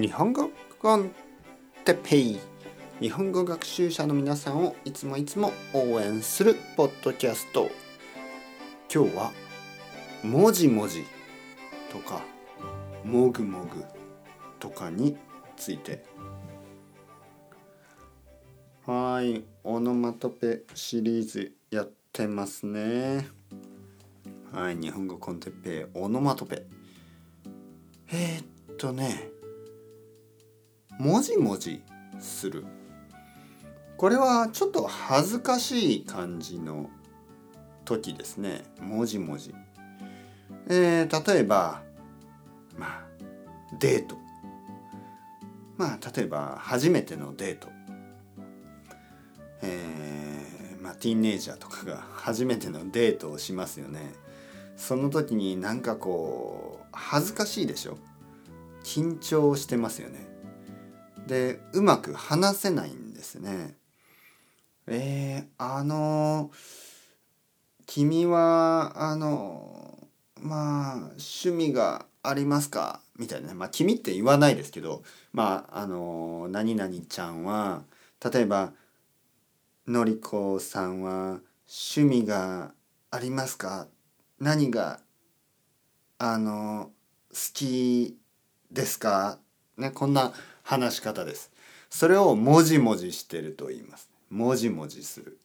日本語コンテペイ日本語学習者の皆さんをいつもいつも応援するポッドキャスト今日は「もじもじ」とか「もぐもぐ」とかについて。はいオノマトペシリーズやってますね。はい日本語コンテッペイオノマトペ。えー、っとねもじもじする。これはちょっと恥ずかしい感じの時ですね。もじもじ。えー、例えばまあデート。まあ例えば初めてのデート。えー、まあティーンエイジャーとかが初めてのデートをしますよね。その時になんかこう恥ずかしいでしょ？緊張してますよね。でうまく話せないんですね。えー、あの君はあのまあ趣味がありますか？みたいなまあ君って言わないですけどまああの何々ちゃんは例えばのりこさんは趣味がありますか？何があの好きですか？ねこんな話し方です。それをもじもじしてると言います。もじもじする。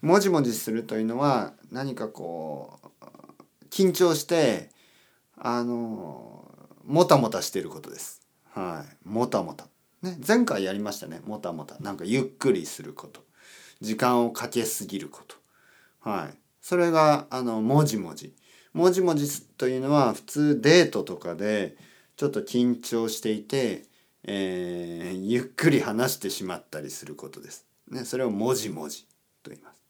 もじもじするというのは何かこう緊張してあのもたもたしてることです。はい。もたもた。ね前回やりましたね。もたもた。なんかゆっくりすること。時間をかけすぎること。はい。それがあのもじもじ。もじもじというのは普通デートとかでちょっと緊張していて、えー、ゆっくり話してしまったりすることです。ね、それをもじもじと言います。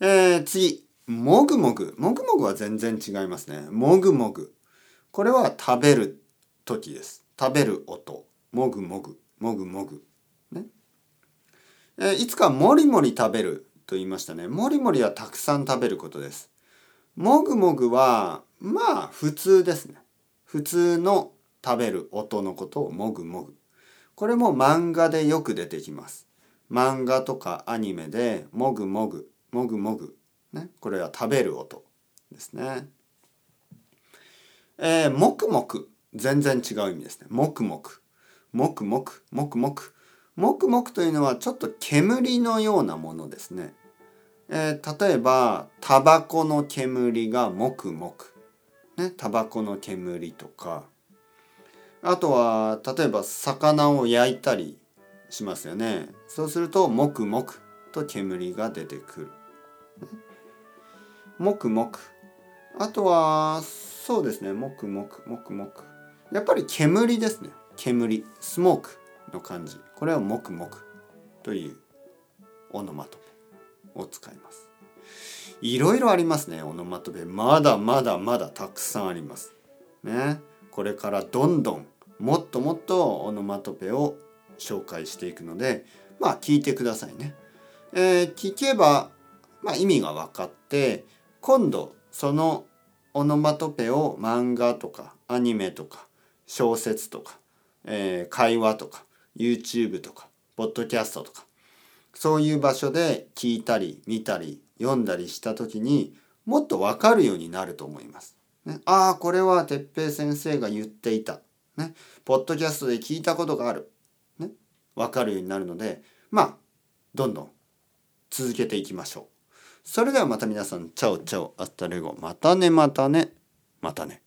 えー、次、もぐもぐ。もぐもぐは全然違いますね。もぐもぐ。これは食べる時です。食べる音。もぐもぐ。もぐもぐ。ね。えー、いつかもりもり食べると言いましたね。もりもりはたくさん食べることです。もぐもぐは、まあ、普通ですね。普通の食べる音のことをもぐもぐ。これも漫画でよく出てきます。漫画とかアニメでもぐもぐ、もぐもぐ。ね。これは食べる音ですね。えー、もくもく。全然違う意味ですね。もくもく。もくもく、もくもく。もくもくというのはちょっと煙のようなものですね。えー、例えばタバコの煙がもくもくねタバコの煙とかあとは例えば魚を焼いたりしますよね。そうするともくもくと煙が出てくる、もくもく。あとはそうですね。もくもく。もくもく。やっぱり煙ですね。煙。スモークの感じ。これはもくもくというオノマトペを使います。いろいろありますね、オノマトペ。まだまだまだたくさんあります。ね。これからどんどんもっともっとオノマトペを紹介していくので、まあ聞いてくださいね。えー、聞けば、まあ、意味が分かって、今度そのオノマトペを漫画とかアニメとか小説とか、えー、会話とか YouTube とかポッドキャストとかそういう場所で聞いたり見たり読んだりした時にもっとわかるようになると思います。ね、ああこれは哲平先生が言っていた。ね、ポッドキャストで聞いたことがある。ね、わかるようになるのでまあどんどん続けていきましょう。それではまた皆さんチャオチャオ hasta luego またねまたねまたね。